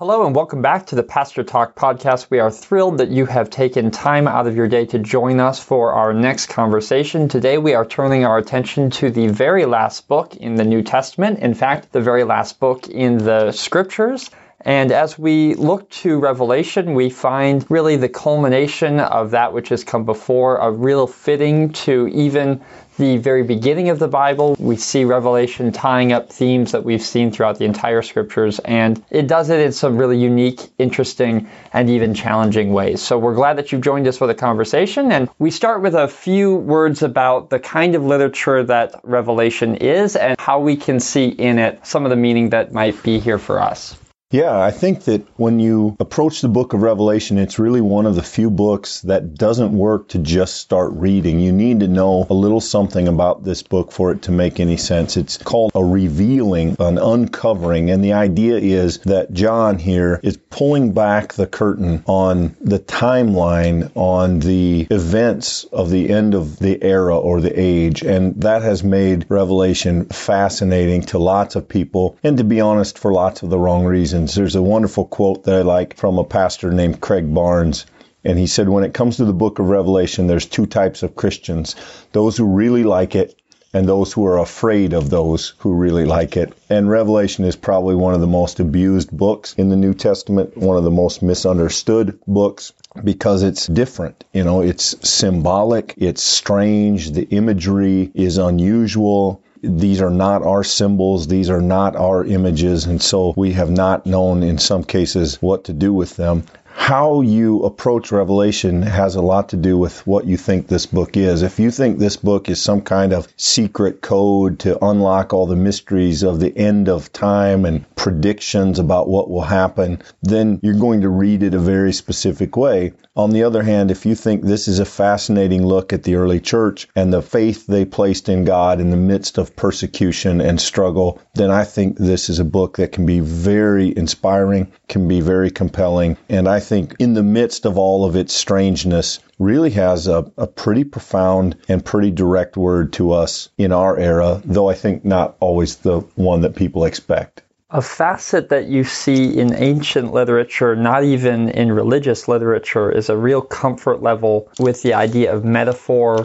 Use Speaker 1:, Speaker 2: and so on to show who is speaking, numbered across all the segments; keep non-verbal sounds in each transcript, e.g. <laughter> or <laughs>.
Speaker 1: Hello and welcome back to the Pastor Talk podcast. We are thrilled that you have taken time out of your day to join us for our next conversation. Today we are turning our attention to the very last book in the New Testament. In fact, the very last book in the scriptures. And as we look to Revelation, we find really the culmination of that which has come before, a real fitting to even the very beginning of the Bible. We see Revelation tying up themes that we've seen throughout the entire scriptures, and it does it in some really unique, interesting, and even challenging ways. So we're glad that you've joined us for the conversation, and we start with a few words about the kind of literature that Revelation is and how we can see in it some of the meaning that might be here for us.
Speaker 2: Yeah, I think that when you approach the book of Revelation, it's really one of the few books that doesn't work to just start reading. You need to know a little something about this book for it to make any sense. It's called a revealing, an uncovering, and the idea is that John here is pulling back the curtain on the timeline, on the events of the end of the era or the age, and that has made Revelation fascinating to lots of people, and to be honest, for lots of the wrong reasons There's a wonderful quote that I like from a pastor named Craig Barnes. And he said, when it comes to the book of Revelation, there's two types of Christians those who really like it and those who are afraid of those who really like it. And Revelation is probably one of the most abused books in the New Testament, one of the most misunderstood books because it's different. You know, it's symbolic, it's strange, the imagery is unusual these are not our symbols, these are not our images, and so we have not known in some cases what to do with them how you approach Revelation has a lot to do with what you think this book is. If you think this book is some kind of secret code to unlock all the mysteries of the end of time and predictions about what will happen, then you're going to read it a very specific way. On the other hand, if you think this is a fascinating look at the early church and the faith they placed in God in the midst of persecution and struggle, then I think this is a book that can be very inspiring, can be very compelling, and I think in the midst of all of its strangeness, really has a, a pretty profound and pretty direct word to us in our era, though I think not always the one that people expect.
Speaker 1: A facet that you see in ancient literature, not even in religious literature, is a real comfort level with the idea of metaphor,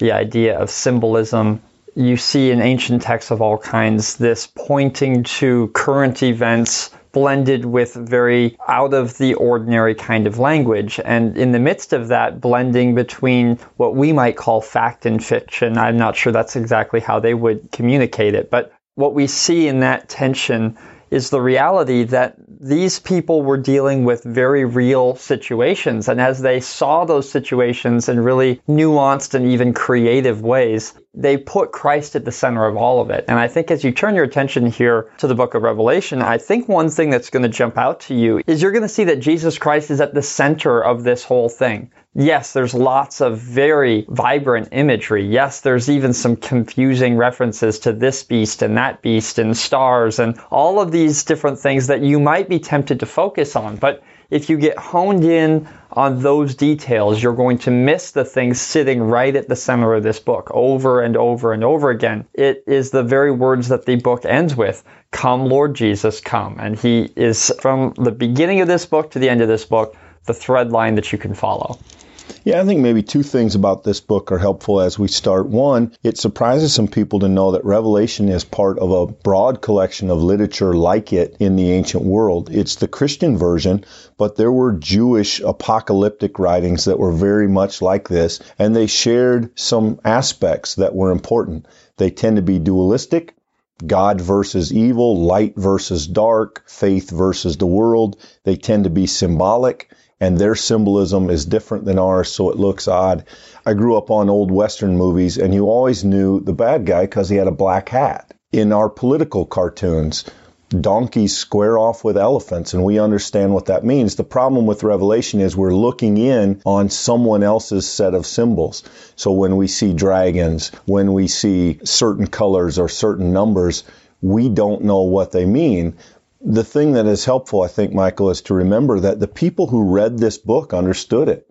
Speaker 1: the idea of symbolism. You see in ancient texts of all kinds this pointing to current events blended with very out of the ordinary kind of language. And in the midst of that, blending between what we might call fact and fiction. I'm not sure that's exactly how they would communicate it, but what we see in that tension is the reality that these people were dealing with very real situations. And as they saw those situations in really nuanced and even creative ways, they put Christ at the center of all of it. And I think as you turn your attention here to the book of Revelation, I think one thing that's going to jump out to you is you're going to see that Jesus Christ is at the center of this whole thing. Yes, there's lots of very vibrant imagery. Yes, there's even some confusing references to this beast and that beast and stars and all of these different things that you might be tempted to focus on. But if you get honed in on those details, you're going to miss the things sitting right at the center of this book over and over and over again. It is the very words that the book ends with Come, Lord Jesus, come. And he is from the beginning of this book to the end of this book, the thread line that you can follow.
Speaker 2: Yeah, I think maybe two things about this book are helpful as we start. One, it surprises some people to know that Revelation is part of a broad collection of literature like it in the ancient world. It's the Christian version, but there were Jewish apocalyptic writings that were very much like this, and they shared some aspects that were important. They tend to be dualistic, God versus evil, light versus dark, faith versus the world. They tend to be symbolic and their symbolism is different than ours, so it looks odd. I grew up on old Western movies, and you always knew the bad guy because he had a black hat. In our political cartoons, donkeys square off with elephants, and we understand what that means. The problem with Revelation is we're looking in on someone else's set of symbols. So when we see dragons, when we see certain colors or certain numbers, we don't know what they mean the thing that is helpful, I think, Michael, is to remember that the people who read this book understood it.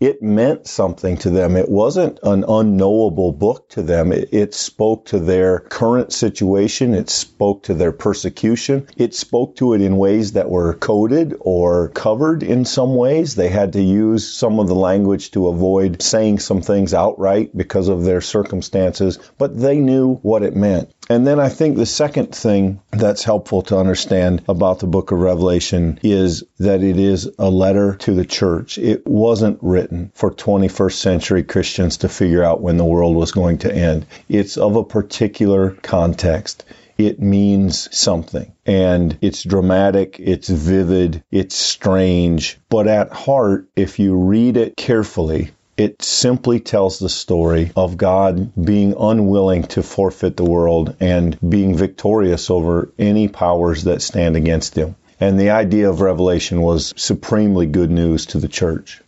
Speaker 2: it meant something to them. It wasn't an unknowable book to them. It, it, spoke to their current situation. It spoke to their persecution. It spoke to it in ways that were coded or covered in some ways. They had to use some of the language to avoid saying some things outright because of their circumstances, but they knew what it meant. And then I think the second thing that's helpful to understand about the book of Revelation is that it is a letter to the church. It wasn't written for 21st century Christians to figure out when the world was going to end. It's of a particular context it means something. And it's dramatic, it's vivid, it's strange. But at heart, if you read it carefully, it simply tells the story of God being unwilling to forfeit the world and being victorious over any powers that stand against him. And the idea of Revelation was supremely good news to the church.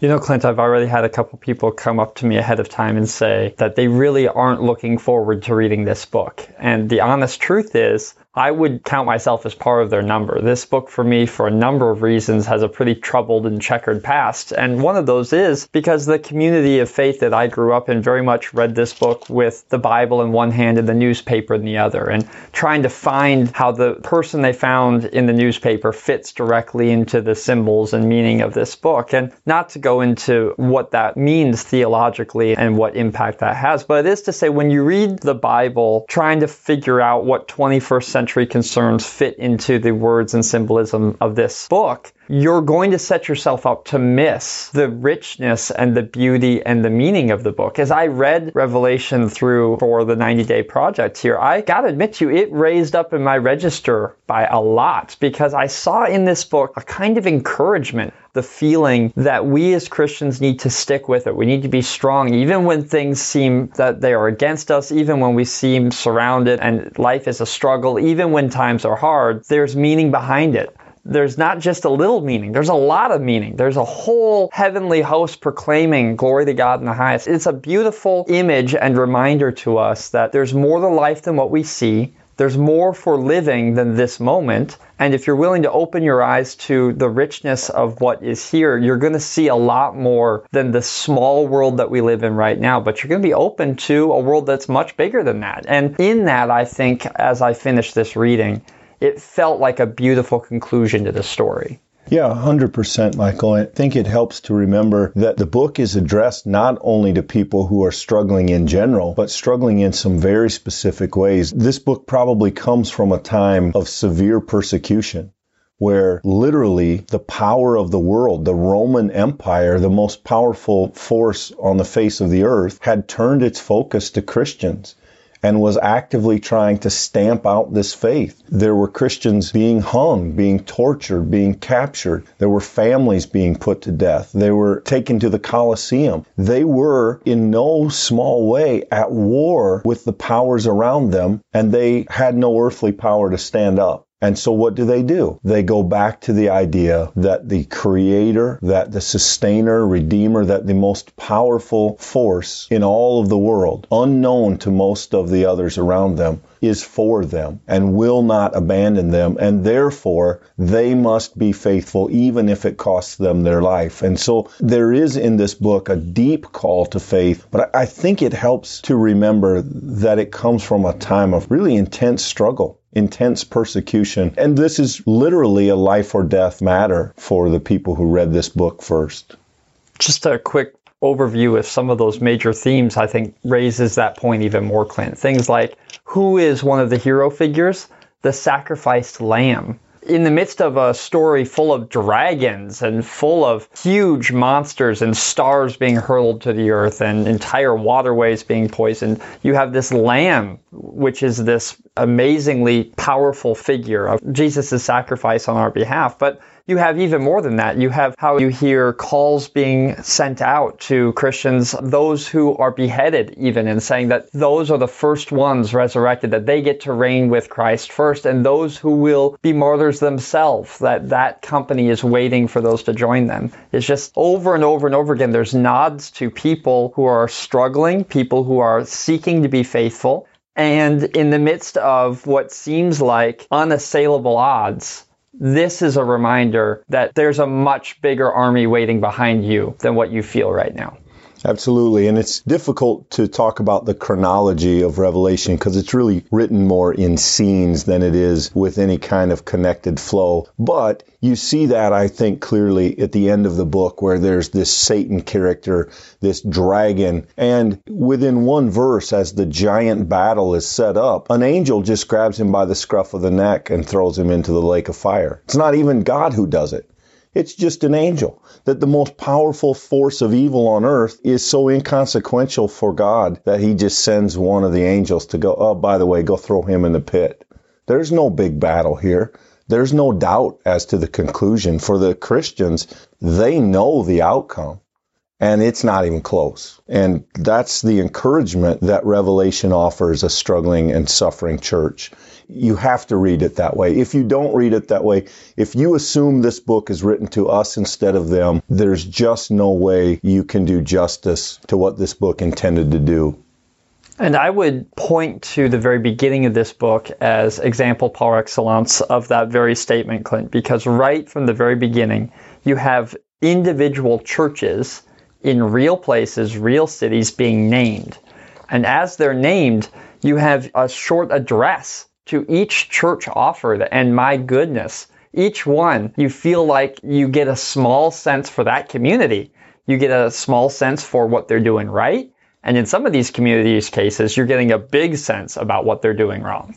Speaker 1: You know, Clint, I've already had a couple people come up to me ahead of time and say that they really aren't looking forward to reading this book. And the honest truth is, I would count myself as part of their number. This book, for me, for a number of reasons, has a pretty troubled and checkered past. And one of those is because the community of faith that I grew up in very much read this book with the Bible in one hand and the newspaper in the other, and trying to find how the person they found in the newspaper fits directly into the symbols and meaning of this book. And not to go into what that means theologically and what impact that has, but it is to say when you read the Bible, trying to figure out what 21st century century concerns fit into the words and symbolism of this book, you're going to set yourself up to miss the richness and the beauty and the meaning of the book. As I read Revelation through for the 90 day project here, I gotta admit to you, it raised up in my register by a lot because I saw in this book a kind of encouragement, the feeling that we as Christians need to stick with it. We need to be strong, even when things seem that they are against us, even when we seem surrounded and life is a struggle, even when times are hard, there's meaning behind it there's not just a little meaning, there's a lot of meaning. There's a whole heavenly host proclaiming glory to God in the highest. It's a beautiful image and reminder to us that there's more to life than what we see. There's more for living than this moment. And if you're willing to open your eyes to the richness of what is here, you're going to see a lot more than the small world that we live in right now. But you're going to be open to a world that's much bigger than that. And in that, I think, as I finish this reading, it felt like a beautiful conclusion to the story.
Speaker 2: Yeah, 100%, Michael. I think it helps to remember that the book is addressed not only to people who are struggling in general, but struggling in some very specific ways. This book probably comes from a time of severe persecution where literally the power of the world, the Roman Empire, the most powerful force on the face of the earth, had turned its focus to Christians and was actively trying to stamp out this faith. There were Christians being hung, being tortured, being captured. There were families being put to death. They were taken to the Colosseum. They were in no small way at war with the powers around them, and they had no earthly power to stand up. And so what do they do? They go back to the idea that the creator, that the sustainer, redeemer, that the most powerful force in all of the world, unknown to most of the others around them, is for them and will not abandon them. And therefore, they must be faithful even if it costs them their life. And so there is in this book a deep call to faith, but I think it helps to remember that it comes from a time of really intense struggle intense persecution. And this is literally a life or death matter for the people who read this book first.
Speaker 1: Just a quick overview of some of those major themes, I think, raises that point even more, Clint. Things like who is one of the hero figures? The sacrificed lamb in the midst of a story full of dragons and full of huge monsters and stars being hurled to the earth and entire waterways being poisoned, you have this lamb, which is this amazingly powerful figure of Jesus' sacrifice on our behalf. But you have even more than that. You have how you hear calls being sent out to Christians, those who are beheaded even, and saying that those are the first ones resurrected, that they get to reign with Christ first, and those who will be martyrs themselves, that that company is waiting for those to join them. It's just over and over and over again, there's nods to people who are struggling, people who are seeking to be faithful, and in the midst of what seems like unassailable odds, this is a reminder that there's a much bigger army waiting behind you than what you feel right now.
Speaker 2: Absolutely. And it's difficult to talk about the chronology of Revelation because it's really written more in scenes than it is with any kind of connected flow. But you see that, I think, clearly at the end of the book where there's this Satan character, this dragon. And within one verse, as the giant battle is set up, an angel just grabs him by the scruff of the neck and throws him into the lake of fire. It's not even God who does it. It's just an angel. That the most powerful force of evil on earth is so inconsequential for God that he just sends one of the angels to go, oh, by the way, go throw him in the pit. There's no big battle here. There's no doubt as to the conclusion. For the Christians, they know the outcome and it's not even close. And that's the encouragement that Revelation offers a struggling and suffering church you have to read it that way. If you don't read it that way, if you assume this book is written to us instead of them, there's just no way you can do justice to what this book intended to do.
Speaker 1: And I would point to the very beginning of this book as example par excellence of that very statement, Clint, because right from the very beginning, you have individual churches in real places, real cities being named. And as they're named, you have a short address to each church offered. And my goodness, each one, you feel like you get a small sense for that community. You get a small sense for what they're doing right. And in some of these communities cases, you're getting a big sense about what they're doing wrong.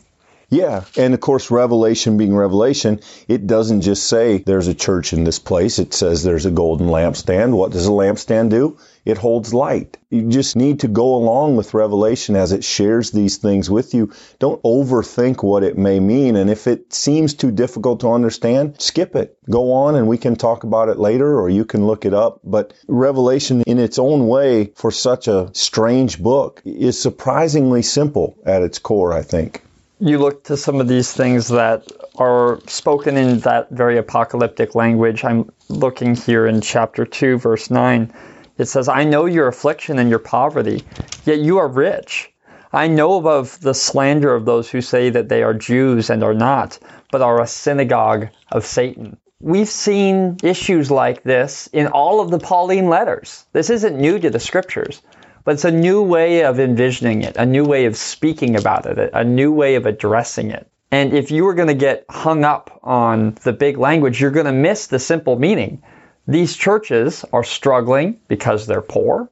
Speaker 2: Yeah, and of course, Revelation being Revelation, it doesn't just say there's a church in this place. It says there's a golden lampstand. What does a lampstand do? It holds light. You just need to go along with Revelation as it shares these things with you. Don't overthink what it may mean. And if it seems too difficult to understand, skip it. Go on and we can talk about it later or you can look it up. But Revelation in its own way for such a strange book is surprisingly simple at its core, I think
Speaker 1: you look to some of these things that are spoken in that very apocalyptic language. I'm looking here in chapter 2, verse 9. It says, I know your affliction and your poverty, yet you are rich. I know of the slander of those who say that they are Jews and are not, but are a synagogue of Satan. We've seen issues like this in all of the Pauline letters. This isn't new to the scriptures, but it's a new way of envisioning it, a new way of speaking about it, a new way of addressing it. And if you were going to get hung up on the big language, you're going to miss the simple meaning. These churches are struggling because they're poor.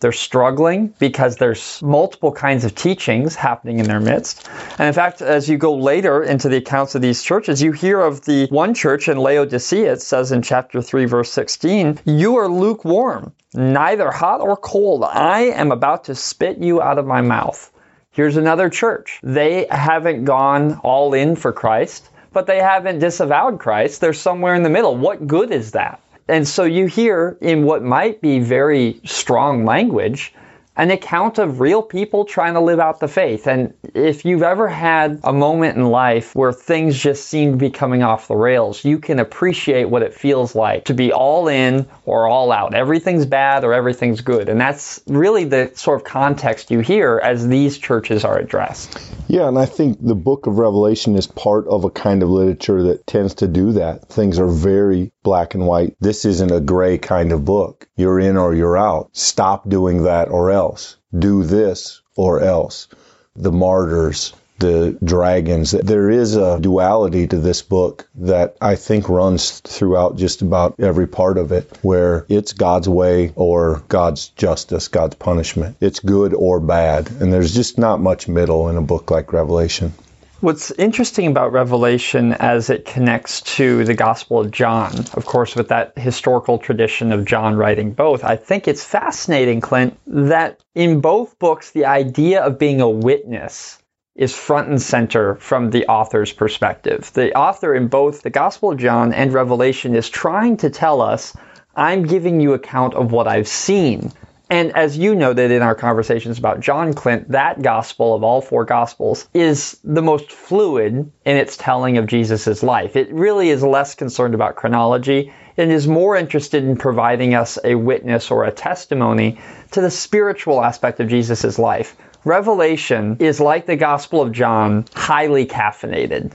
Speaker 1: They're struggling because there's multiple kinds of teachings happening in their midst. And in fact, as you go later into the accounts of these churches, you hear of the one church in Laodicea, it says in chapter 3, verse 16, You are lukewarm, neither hot or cold. I am about to spit you out of my mouth. Here's another church. They haven't gone all in for Christ, but they haven't disavowed Christ. They're somewhere in the middle. What good is that? And so you hear in what might be very strong language an account of real people trying to live out the faith. And if you've ever had a moment in life where things just seem to be coming off the rails, you can appreciate what it feels like to be all in or all out. Everything's bad or everything's good. And that's really the sort of context you hear as these churches are addressed.
Speaker 2: Yeah, and I think the book of Revelation is part of a kind of literature that tends to do that. Things are very black and white. This isn't a gray kind of book. You're in or you're out. Stop doing that or else. Do this or else. The martyrs, the dragons. There is a duality to this book that I think runs throughout just about every part of it, where it's God's way or God's justice, God's punishment. It's good or bad. And there's just not much middle in a book like Revelation.
Speaker 1: What's interesting about Revelation as it connects to the Gospel of John, of course, with that historical tradition of John writing both, I think it's fascinating, Clint, that in both books, the idea of being a witness is front and center from the author's perspective. The author in both the Gospel of John and Revelation is trying to tell us, I'm giving you account of what I've seen. And as you noted in our conversations about John Clint, that gospel of all four gospels is the most fluid in its telling of Jesus' life. It really is less concerned about chronology and is more interested in providing us a witness or a testimony to the spiritual aspect of Jesus' life Revelation is like the Gospel of John, highly caffeinated.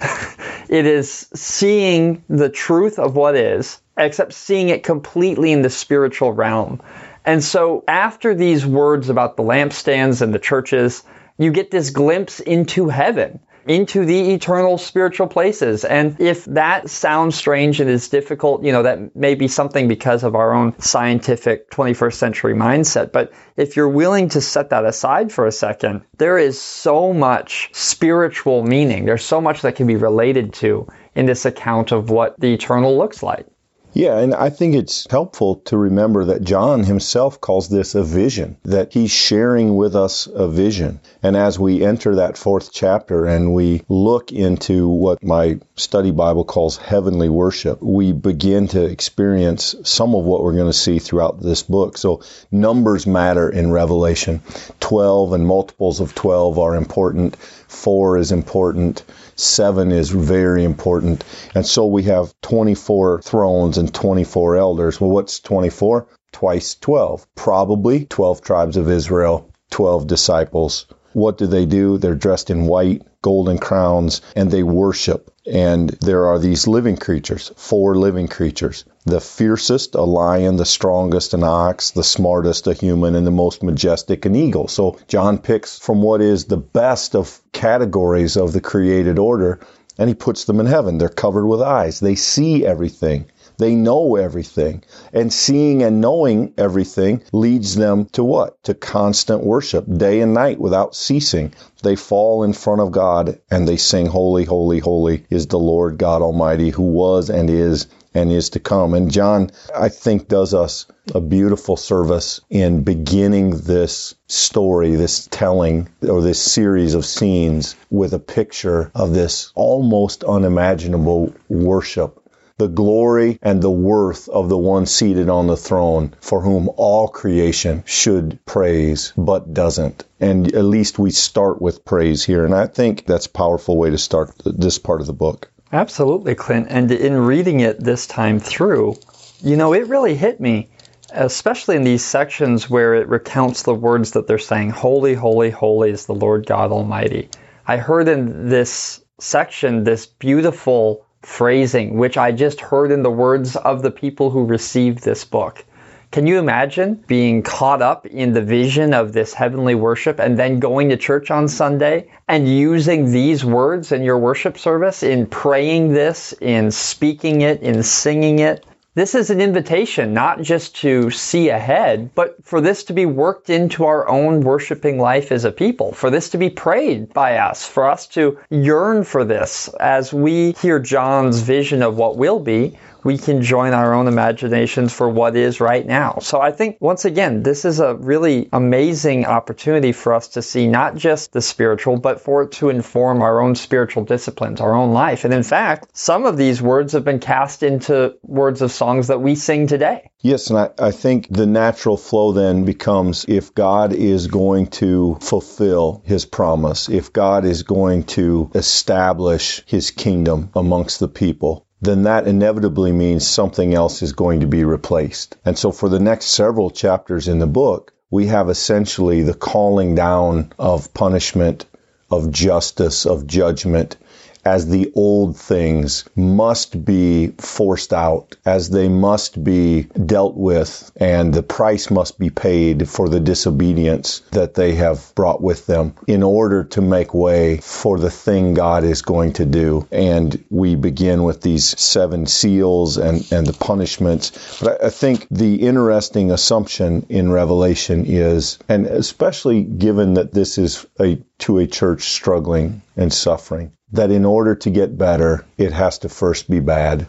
Speaker 1: <laughs> it is seeing the truth of what is, except seeing it completely in the spiritual realm. And so after these words about the lampstands and the churches, you get this glimpse into heaven into the eternal spiritual places. And if that sounds strange and is difficult, you know, that may be something because of our own scientific 21st century mindset. But if you're willing to set that aside for a second, there is so much spiritual meaning. There's so much that can be related to in this account of what the eternal looks like.
Speaker 2: Yeah, and I think it's helpful to remember that John himself calls this a vision, that he's sharing with us a vision. And as we enter that fourth chapter and we look into what my study Bible calls heavenly worship, we begin to experience some of what we're going to see throughout this book. So numbers matter in Revelation. 12 and multiples of 12 are important. 4 is important. Seven is very important. And so we have 24 thrones and 24 elders. Well, what's 24? Twice 12. Probably 12 tribes of Israel, 12 disciples. What do they do? They're dressed in white, golden crowns, and they worship. And there are these living creatures, four living creatures. The fiercest, a lion, the strongest, an ox, the smartest, a human, and the most majestic, an eagle. So John picks from what is the best of categories of the created order and he puts them in heaven. They're covered with eyes. They see everything. They know everything. And seeing and knowing everything leads them to what? To constant worship, day and night without ceasing. They fall in front of God and they sing, Holy, holy, holy is the Lord God Almighty who was and is and is to come. And John, I think, does us a beautiful service in beginning this story, this telling, or this series of scenes with a picture of this almost unimaginable worship the glory and the worth of the one seated on the throne for whom all creation should praise but doesn't. And at least we start with praise here. And I think that's a powerful way to start this part of the book.
Speaker 1: Absolutely, Clint. And in reading it this time through, you know, it really hit me, especially in these sections where it recounts the words that they're saying, Holy, holy, holy is the Lord God Almighty. I heard in this section this beautiful phrasing, which I just heard in the words of the people who received this book. Can you imagine being caught up in the vision of this heavenly worship and then going to church on Sunday and using these words in your worship service, in praying this, in speaking it, in singing it? This is an invitation not just to see ahead, but for this to be worked into our own worshiping life as a people, for this to be prayed by us, for us to yearn for this as we hear John's vision of what will be, we can join our own imaginations for what is right now. So I think once again, this is a really amazing opportunity for us to see not just the spiritual, but for it to inform our own spiritual disciplines, our own life. And in fact, some of these words have been cast into words of songs that we sing today.
Speaker 2: Yes, and I, I think the natural flow then becomes if God is going to fulfill his promise, if God is going to establish his kingdom amongst the people, then that inevitably means something else is going to be replaced. And so for the next several chapters in the book, we have essentially the calling down of punishment, of justice, of judgment, as the old things must be forced out, as they must be dealt with, and the price must be paid for the disobedience that they have brought with them in order to make way for the thing God is going to do. And we begin with these seven seals and, and the punishments. But I, I think the interesting assumption in Revelation is, and especially given that this is a to a church struggling and suffering, that in order to get better, it has to first be bad.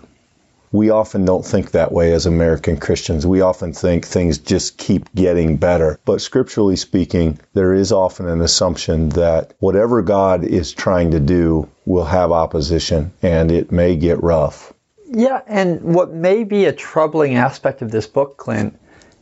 Speaker 2: We often don't think that way as American Christians. We often think things just keep getting better. But scripturally speaking, there is often an assumption that whatever God is trying to do will have opposition and it may get rough.
Speaker 1: Yeah, and what may be a troubling aspect of this book, Clint,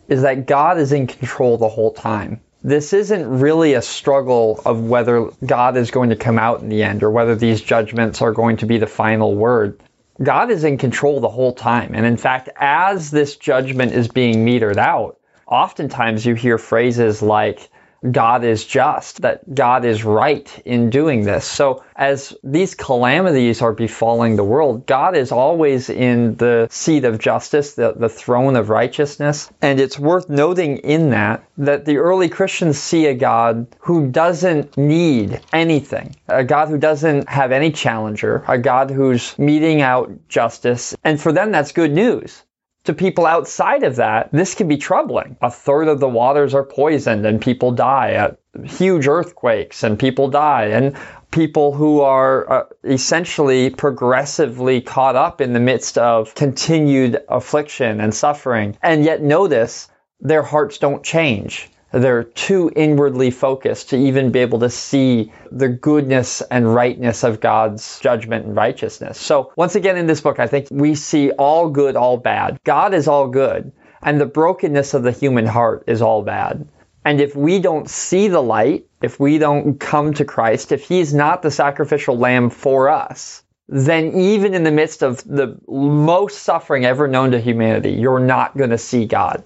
Speaker 1: is that God is in control the whole time this isn't really a struggle of whether God is going to come out in the end or whether these judgments are going to be the final word. God is in control the whole time. And in fact, as this judgment is being metered out, oftentimes you hear phrases like, God is just, that God is right in doing this. So as these calamities are befalling the world, God is always in the seat of justice, the, the throne of righteousness. And it's worth noting in that that the early Christians see a God who doesn't need anything, a God who doesn't have any challenger, a God who's meting out justice. And for them, that's good news to people outside of that, this can be troubling. A third of the waters are poisoned and people die at huge earthquakes and people die and people who are uh, essentially progressively caught up in the midst of continued affliction and suffering. And yet notice their hearts don't change. They're too inwardly focused to even be able to see the goodness and rightness of God's judgment and righteousness. So once again in this book, I think we see all good, all bad. God is all good, and the brokenness of the human heart is all bad. And if we don't see the light, if we don't come to Christ, if He's not the sacrificial lamb for us, then even in the midst of the most suffering ever known to humanity, you're not going to see God.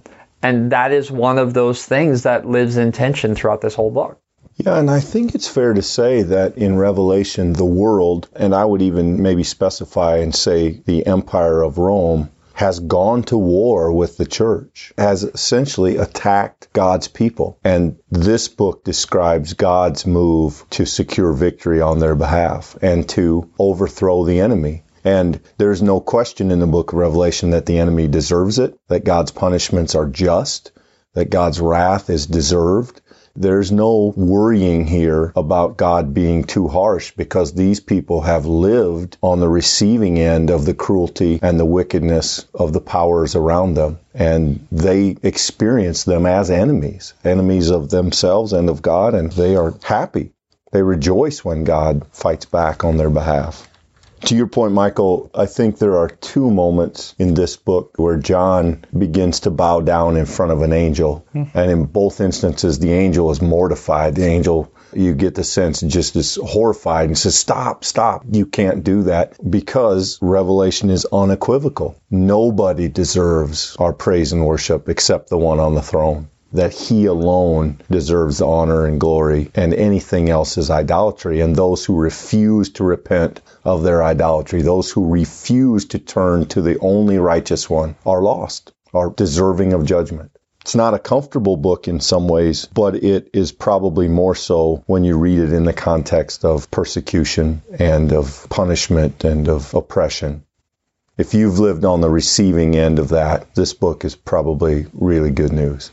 Speaker 1: And that is one of those things that lives in tension throughout this whole book.
Speaker 2: Yeah, and I think it's fair to say that in Revelation, the world, and I would even maybe specify and say the empire of Rome, has gone to war with the church, has essentially attacked God's people. And this book describes God's move to secure victory on their behalf and to overthrow the enemy. And there's no question in the book of Revelation that the enemy deserves it, that God's punishments are just, that God's wrath is deserved. There's no worrying here about God being too harsh because these people have lived on the receiving end of the cruelty and the wickedness of the powers around them. And they experience them as enemies, enemies of themselves and of God, and they are happy. They rejoice when God fights back on their behalf. To your point, Michael, I think there are two moments in this book where John begins to bow down in front of an angel. Mm-hmm. And in both instances, the angel is mortified. The angel, you get the sense, just is horrified and says, Stop, stop. You can't do that because Revelation is unequivocal. Nobody deserves our praise and worship except the one on the throne that he alone deserves honor and glory, and anything else is idolatry. And those who refuse to repent of their idolatry, those who refuse to turn to the only righteous one, are lost, are deserving of judgment. It's not a comfortable book in some ways, but it is probably more so when you read it in the context of persecution and of punishment and of oppression. If you've lived on the receiving end of that, this book is probably really good news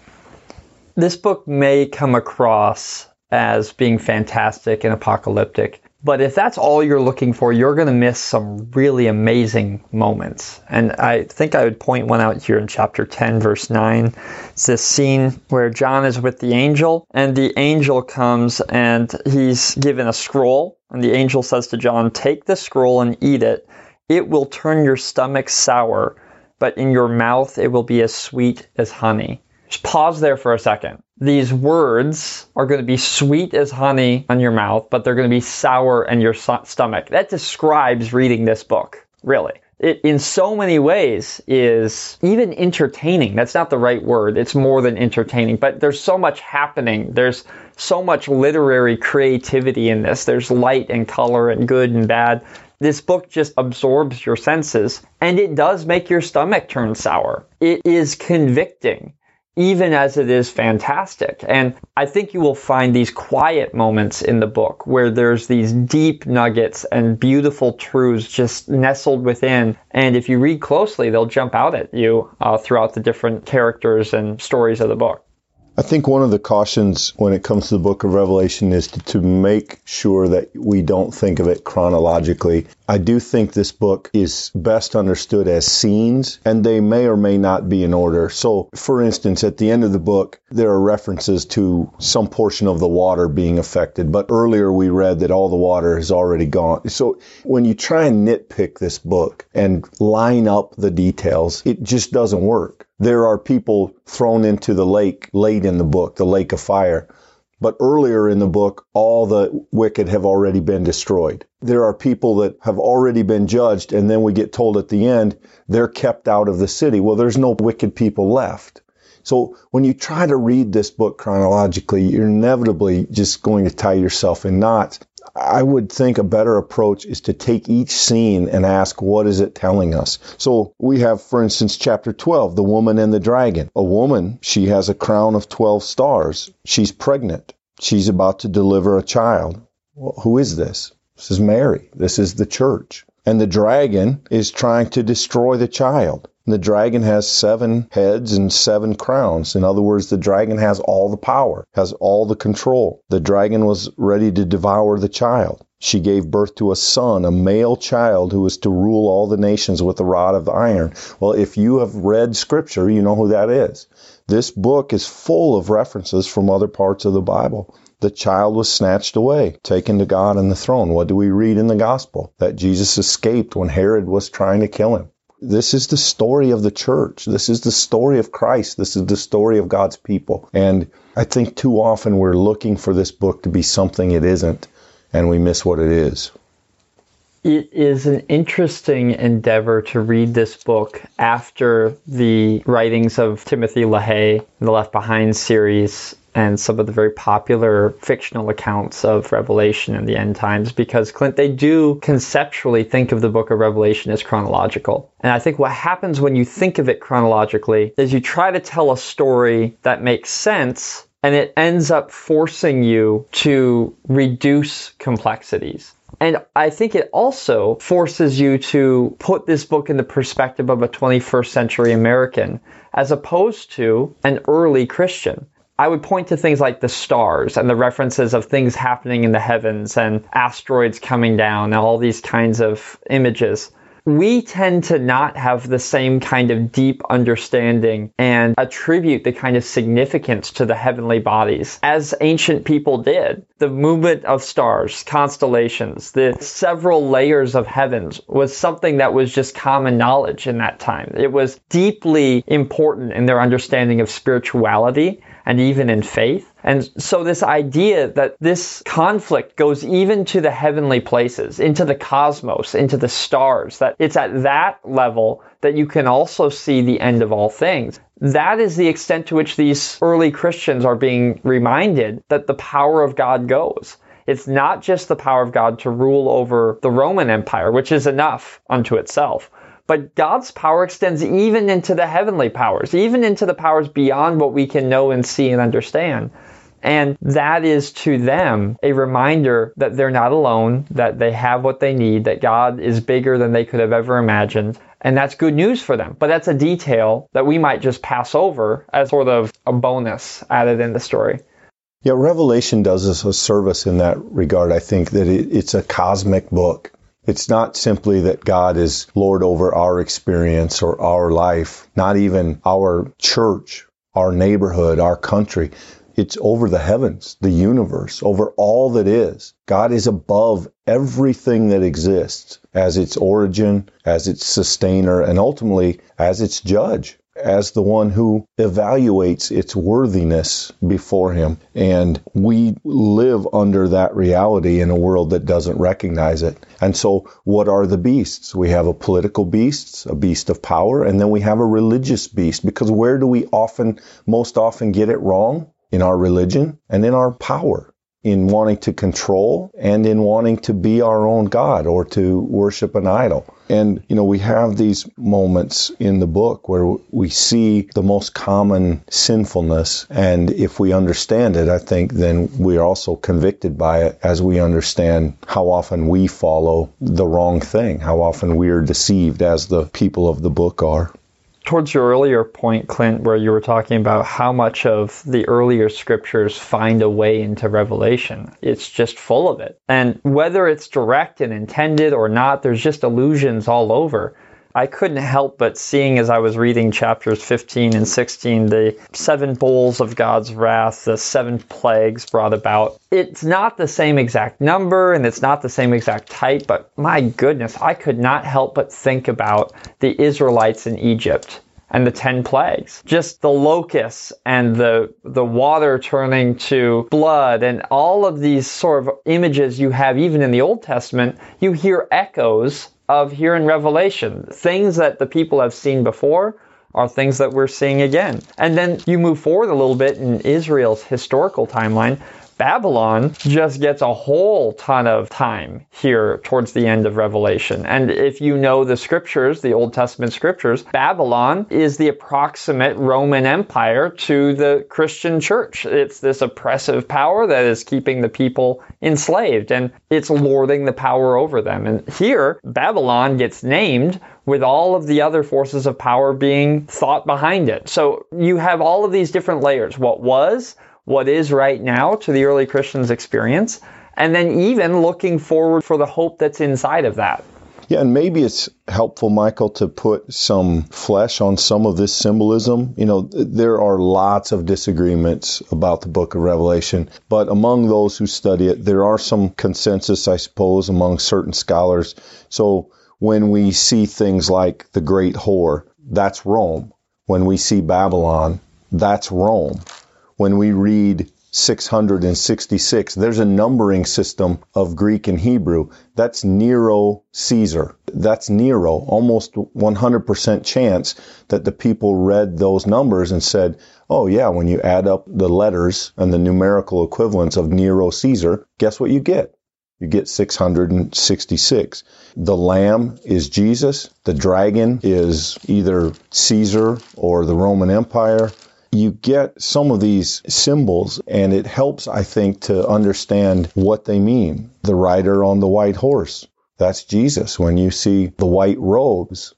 Speaker 1: this book may come across as being fantastic and apocalyptic. But if that's all you're looking for, you're going to miss some really amazing moments. And I think I would point one out here in chapter 10, verse 9. It's this scene where John is with the angel, and the angel comes and he's given a scroll. And the angel says to John, Take the scroll and eat it. It will turn your stomach sour, but in your mouth it will be as sweet as honey. Just pause there for a second. These words are going to be sweet as honey on your mouth, but they're going to be sour in your stomach. That describes reading this book, really. It, in so many ways, is even entertaining. That's not the right word. It's more than entertaining, but there's so much happening. There's so much literary creativity in this. There's light and color and good and bad. This book just absorbs your senses and it does make your stomach turn sour. It is convicting even as it is fantastic. And I think you will find these quiet moments in the book where there's these deep nuggets and beautiful truths just nestled within. And if you read closely, they'll jump out at you uh, throughout the different characters and stories of the book.
Speaker 2: I think one of the cautions when it comes to the book of Revelation is to, to, make sure that we don't think of it chronologically. I do think this book is best understood as scenes, and they may or may not be in order. So, for instance, at the end of the book, there are references to some portion of the water being affected, but earlier we read that all the water has already gone. So, when you try and nitpick this book and line up the details, it just doesn't work. There are people thrown into the lake late in the book, the lake of fire. But earlier in the book, all the wicked have already been destroyed. There are people that have already been judged, and then we get told at the end, they're kept out of the city. Well, there's no wicked people left. So when you try to read this book chronologically, you're inevitably just going to tie yourself in knots. I would think a better approach is to take each scene and ask, what is it telling us? So we have, for instance, chapter 12, the woman and the dragon. A woman, she has a crown of 12 stars. She's pregnant. She's about to deliver a child. Well, who is this? This is Mary. This is the church. And the dragon is trying to destroy the child. The dragon has seven heads and seven crowns. In other words, the dragon has all the power, has all the control. The dragon was ready to devour the child. She gave birth to a son, a male child who was to rule all the nations with a rod of iron. Well, if you have read scripture, you know who that is. This book is full of references from other parts of the Bible. The child was snatched away, taken to God and the throne. What do we read in the gospel? That Jesus escaped when Herod was trying to kill him. This is the story of the church. This is the story of Christ. This is the story of God's people. And I think too often we're looking for this book to be something it isn't, and we miss what it is.
Speaker 1: It is an interesting endeavor to read this book after the writings of Timothy LaHaye, the Left Behind series, and some of the very popular fictional accounts of Revelation and the end times because Clint, they do conceptually think of the book of Revelation as chronological. And I think what happens when you think of it chronologically is you try to tell a story that makes sense and it ends up forcing you to reduce complexities. And I think it also forces you to put this book in the perspective of a 21st century American as opposed to an early Christian. I would point to things like the stars and the references of things happening in the heavens and asteroids coming down and all these kinds of images. We tend to not have the same kind of deep understanding and attribute the kind of significance to the heavenly bodies as ancient people did. The movement of stars, constellations, the several layers of heavens was something that was just common knowledge in that time. It was deeply important in their understanding of spirituality and even in faith. And so this idea that this conflict goes even to the heavenly places, into the cosmos, into the stars, that it's at that level that you can also see the end of all things. That is the extent to which these early Christians are being reminded that the power of God goes. It's not just the power of God to rule over the Roman Empire, which is enough unto itself but God's power extends even into the heavenly powers, even into the powers beyond what we can know and see and understand. And that is to them a reminder that they're not alone, that they have what they need, that God is bigger than they could have ever imagined. And that's good news for them. But that's a detail that we might just pass over as sort of a bonus added in the story.
Speaker 2: Yeah, Revelation does us a service in that regard. I think that it, it's a cosmic book. It's not simply that God is Lord over our experience or our life, not even our church, our neighborhood, our country. It's over the heavens, the universe, over all that is. God is above everything that exists as its origin, as its sustainer, and ultimately as its judge as the one who evaluates its worthiness before him. And we live under that reality in a world that doesn't recognize it. And so, what are the beasts? We have a political beast, a beast of power, and then we have a religious beast. Because where do we often, most often get it wrong? In our religion and in our power in wanting to control and in wanting to be our own God or to worship an idol. And, you know, we have these moments in the book where we see the most common sinfulness. And if we understand it, I think then we are also convicted by it as we understand how often we follow the wrong thing, how often we are deceived as the people of the book are
Speaker 1: towards your earlier point, Clint, where you were talking about how much of the earlier scriptures find a way into Revelation. It's just full of it. And whether it's direct and intended or not, there's just allusions all over. I couldn't help but seeing as I was reading chapters 15 and 16 the seven bowls of God's wrath, the seven plagues brought about. It's not the same exact number and it's not the same exact type, but my goodness, I could not help but think about the Israelites in Egypt and the 10 plagues. Just the locusts and the, the water turning to blood and all of these sort of images you have even in the Old Testament, you hear echoes of here in Revelation. Things that the people have seen before, are things that we're seeing again. And then you move forward a little bit in Israel's historical timeline. Babylon just gets a whole ton of time here towards the end of Revelation. And if you know the scriptures, the Old Testament scriptures, Babylon is the approximate Roman Empire to the Christian church. It's this oppressive power that is keeping the people enslaved and it's lording the power over them. And here, Babylon gets named with all of the other forces of power being thought behind it. So you have all of these different layers. What was, what is right now to the early Christians' experience, and then even looking forward for the hope that's inside of that.
Speaker 2: Yeah, and maybe it's helpful, Michael, to put some flesh on some of this symbolism. You know, there are lots of disagreements about the book of Revelation, but among those who study it, there are some consensus, I suppose, among certain scholars. So when we see things like the great whore, that's Rome. When we see Babylon, that's Rome when we read 666, there's a numbering system of Greek and Hebrew. That's Nero Caesar. That's Nero. Almost 100% chance that the people read those numbers and said, oh yeah, when you add up the letters and the numerical equivalents of Nero Caesar, guess what you get? You get 666. The lamb is Jesus. The dragon is either Caesar or the Roman Empire you get some of these symbols and it helps, I think, to understand what they mean. The rider on the white horse, that's Jesus. When you see the white robes,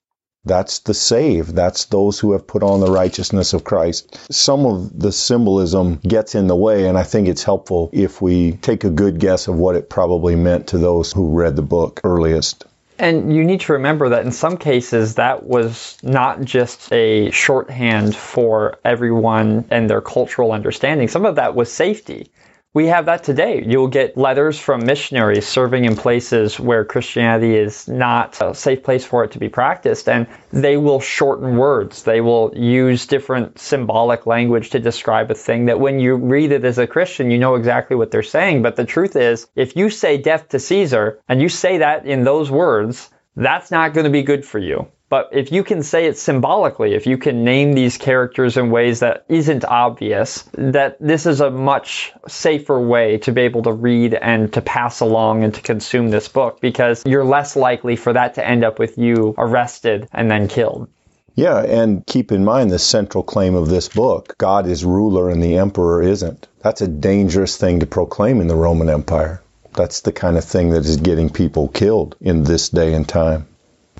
Speaker 2: that's the saved. That's those who have put on the righteousness of Christ. Some of the symbolism gets in the way, and I think it's helpful if we take a good guess of what it probably meant to those who read the book earliest.
Speaker 1: And you need to remember that in some cases, that was not just a shorthand for everyone and their cultural understanding. Some of that was safety. We have that today. You'll get letters from missionaries serving in places where Christianity is not a safe place for it to be practiced, and they will shorten words. They will use different symbolic language to describe a thing that when you read it as a Christian, you know exactly what they're saying. But the truth is, if you say death to Caesar and you say that in those words, that's not going to be good for you. But if you can say it symbolically, if you can name these characters in ways that isn't obvious, that this is a much safer way to be able to read and to pass along and to consume this book because you're less likely for that to end up with you arrested and then killed.
Speaker 2: Yeah, and keep in mind the central claim of this book God is ruler and the emperor isn't. That's a dangerous thing to proclaim in the Roman Empire. That's the kind of thing that is getting people killed in this day and time.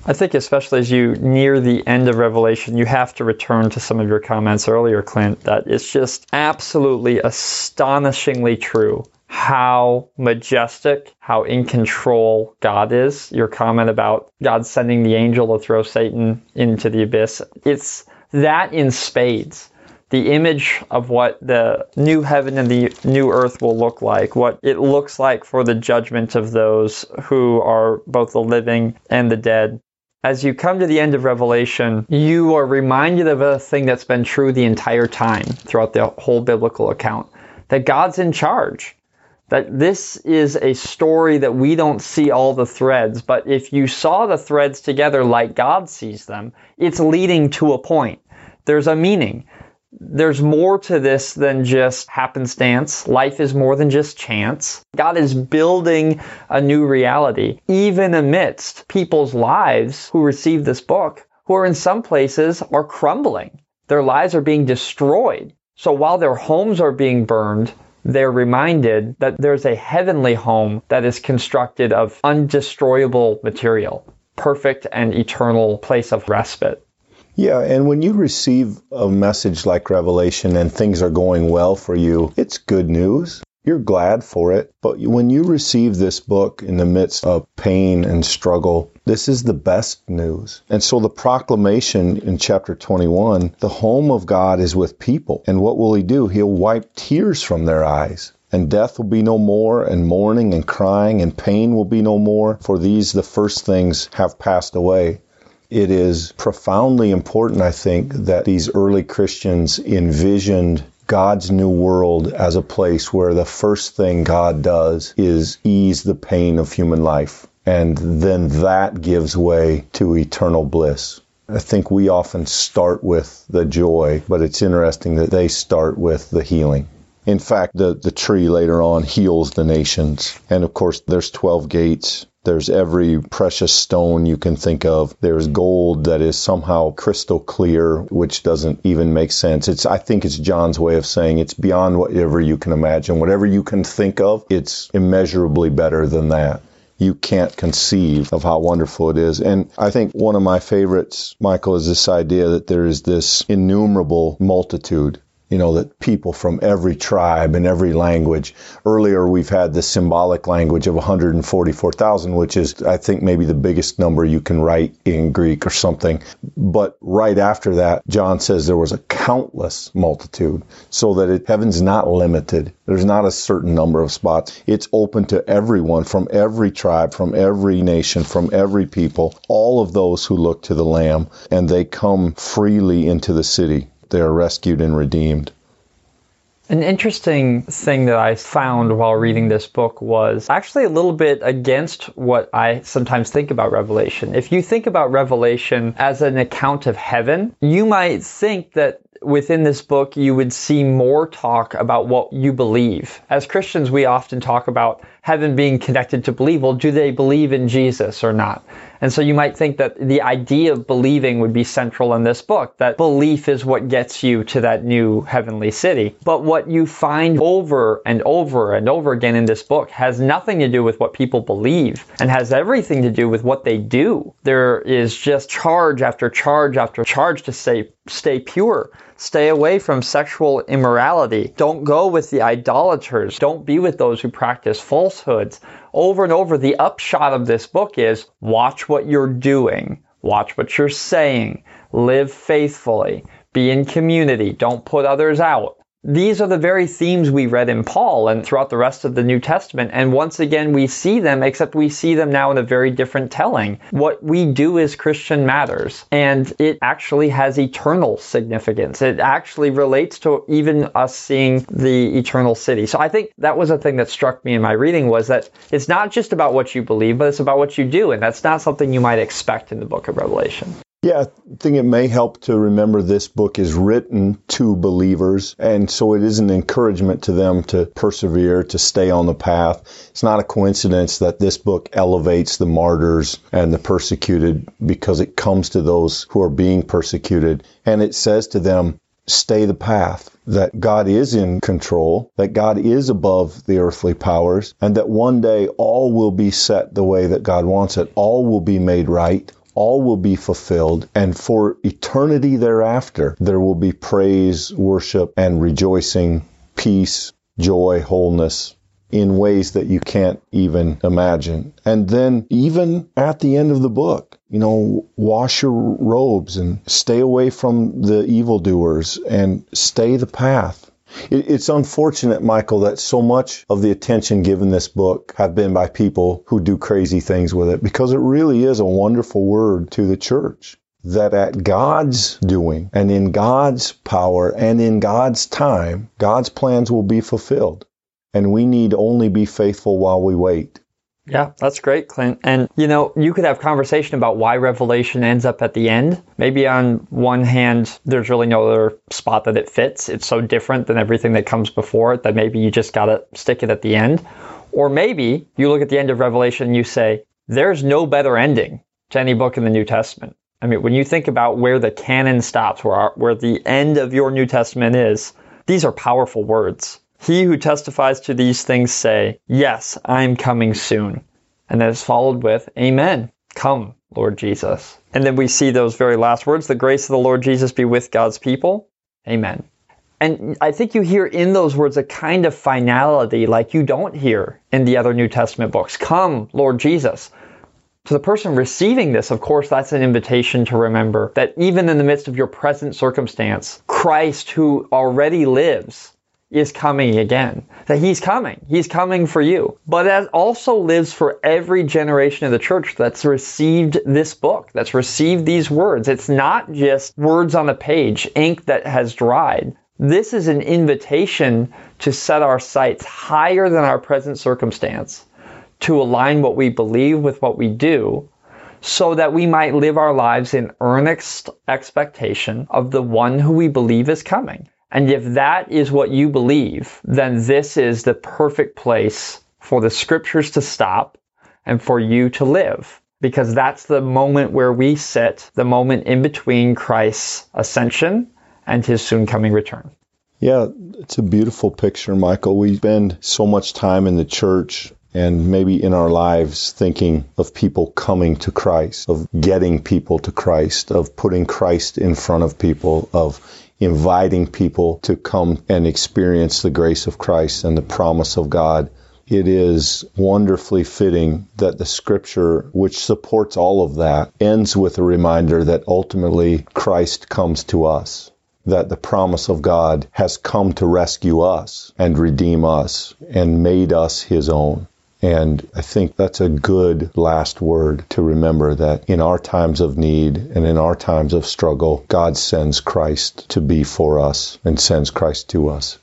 Speaker 1: I think, especially as you near the end of Revelation, you have to return to some of your comments earlier, Clint, that it's just absolutely astonishingly true how majestic, how in control God is. Your comment about God sending the angel to throw Satan into the abyss. It's that in spades. The image of what the new heaven and the new earth will look like, what it looks like for the judgment of those who are both the living and the dead as you come to the end of Revelation, you are reminded of a thing that's been true the entire time throughout the whole biblical account that God's in charge. That this is a story that we don't see all the threads, but if you saw the threads together like God sees them, it's leading to a point. There's a meaning there's more to this than just happenstance. Life is more than just chance. God is building a new reality, even amidst people's lives who receive this book, who are in some places are crumbling. Their lives are being destroyed. So while their homes are being burned, they're reminded that there's a heavenly home that is constructed of undestroyable material, perfect and eternal place of respite.
Speaker 2: Yeah, and when you receive a message like Revelation and things are going well for you, it's good news. You're glad for it. But when you receive this book in the midst of pain and struggle, this is the best news. And so the proclamation in chapter 21 the home of God is with people. And what will He do? He'll wipe tears from their eyes. And death will be no more, and mourning and crying and pain will be no more, for these the first things have passed away. It is profoundly important, I think, that these early Christians envisioned God's new world as a place where the first thing God does is ease the pain of human life. And then that gives way to eternal bliss. I think we often start with the joy, but it's interesting that they start with the healing. In fact, the, the tree later on heals the nations. And of course, there's 12 gates. There's every precious stone you can think of. There's gold that is somehow crystal clear, which doesn't even make sense. It's, I think it's John's way of saying it's beyond whatever you can imagine. Whatever you can think of, it's immeasurably better than that you can't conceive of how wonderful it is. And I think one of my favorites, Michael, is this idea that there is this innumerable multitude you know, that people from every tribe and every language. Earlier, we've had the symbolic language of 144,000, which is, I think, maybe the biggest number you can write in Greek or something. But right after that, John says there was a countless multitude, so that it, heaven's not limited. There's not a certain number of spots. It's open to everyone from every tribe, from every nation, from every people, all of those who look to the Lamb, and they come freely into the city they are rescued and redeemed.
Speaker 1: An interesting thing that I found while reading this book was actually a little bit against what I sometimes think about Revelation. If you think about Revelation as an account of heaven, you might think that within this book you would see more talk about what you believe. As Christians, we often talk about heaven being connected to believe. Well, do they believe in Jesus or not? And so you might think that the idea of believing would be central in this book, that belief is what gets you to that new heavenly city. But what you find over and over and over again in this book has nothing to do with what people believe and has everything to do with what they do. There is just charge after charge after charge to say, stay pure. Stay away from sexual immorality. Don't go with the idolaters. Don't be with those who practice falsehoods over and over, the upshot of this book is watch what you're doing, watch what you're saying, live faithfully, be in community, don't put others out. These are the very themes we read in Paul and throughout the rest of the New Testament. And once again, we see them, except we see them now in a very different telling. What we do as Christian matters. And it actually has eternal significance. It actually relates to even us seeing the eternal city. So I think that was a thing that struck me in my reading was that it's not just about what you believe, but it's about what you do. And that's not something you might expect in the book of Revelation.
Speaker 2: Yeah, I think it may help to remember this book is written to believers, and so it is an encouragement to them to persevere, to stay on the path. It's not a coincidence that this book elevates the martyrs and the persecuted because it comes to those who are being persecuted, and it says to them, stay the path, that God is in control, that God is above the earthly powers, and that one day all will be set the way that God wants it. All will be made right all will be fulfilled, and for eternity thereafter, there will be praise, worship, and rejoicing, peace, joy, wholeness, in ways that you can't even imagine. And then, even at the end of the book, you know, wash your robes and stay away from the evildoers and stay the path. It's unfortunate, Michael, that so much of the attention given this book have been by people who do crazy things with it because it really is a wonderful word to the church that at God's doing and in God's power and in God's time, God's plans will be fulfilled. And we need only be faithful while we wait.
Speaker 1: Yeah, that's great, Clint. And you know, you could have conversation about why Revelation ends up at the end. Maybe on one hand, there's really no other spot that it fits. It's so different than everything that comes before it that maybe you just gotta stick it at the end. Or maybe you look at the end of Revelation and you say, there's no better ending to any book in the New Testament. I mean, when you think about where the canon stops, where, our, where the end of your New Testament is, these are powerful words. He who testifies to these things say, Yes, I am coming soon. And that is followed with, Amen. Come, Lord Jesus. And then we see those very last words, the grace of the Lord Jesus be with God's people. Amen. And I think you hear in those words a kind of finality like you don't hear in the other New Testament books. Come, Lord Jesus. To the person receiving this, of course, that's an invitation to remember that even in the midst of your present circumstance, Christ, who already lives, is coming again. That he's coming. He's coming for you. But that also lives for every generation of the church that's received this book, that's received these words. It's not just words on a page, ink that has dried. This is an invitation to set our sights higher than our present circumstance, to align what we believe with what we do, so that we might live our lives in earnest expectation of the one who we believe is coming. And if that is what you believe, then this is the perfect place for the scriptures to stop and for you to live. Because that's the moment where we sit, the moment in between Christ's ascension and his soon coming return.
Speaker 2: Yeah, it's a beautiful picture, Michael. We spend so much time in the church and maybe in our lives thinking of people coming to Christ, of getting people to Christ, of putting Christ in front of people, of inviting people to come and experience the grace of Christ and the promise of God. It is wonderfully fitting that the scripture, which supports all of that, ends with a reminder that ultimately Christ comes to us that the promise of God has come to rescue us and redeem us and made us his own. And I think that's a good last word to remember that in our times of need and in our times of struggle, God sends Christ to be for us and sends Christ to us.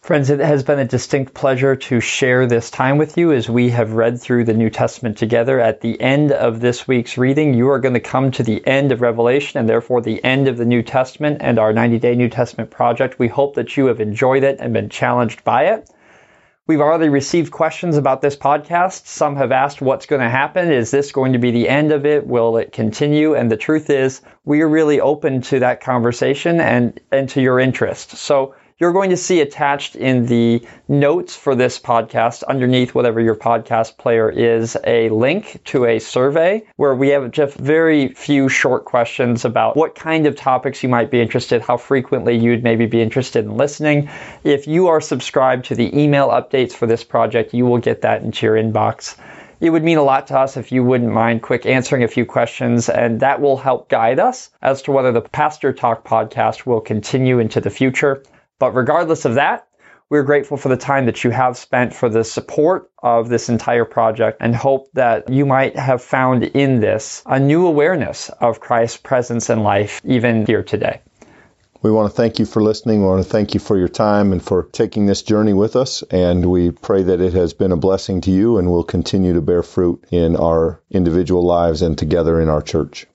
Speaker 1: Friends, it has been a distinct pleasure to share this time with you as we have read through the New Testament together. At the end of this week's reading, you are going to come to the end of Revelation and therefore the end of the New Testament and our 90 day New Testament project. We hope that you have enjoyed it and been challenged by it. We've already received questions about this podcast. Some have asked what's going to happen. Is this going to be the end of it? Will it continue? And the truth is, we are really open to that conversation and, and to your interest. So you're going to see attached in the notes for this podcast underneath whatever your podcast player is a link to a survey where we have just very few short questions about what kind of topics you might be interested, how frequently you'd maybe be interested in listening. If you are subscribed to the email updates for this project, you will get that into your inbox it would mean a lot to us if you wouldn't mind quick answering a few questions, and that will help guide us as to whether the Pastor Talk podcast will continue into the future. But regardless of that, we're grateful for the time that you have spent for the support of this entire project and hope that you might have found in this a new awareness of Christ's presence in life, even here today.
Speaker 2: We want to thank you for listening. We want to thank you for your time and for taking this journey with us. And we pray that it has been a blessing to you and will continue to bear fruit in our individual lives and together in our church.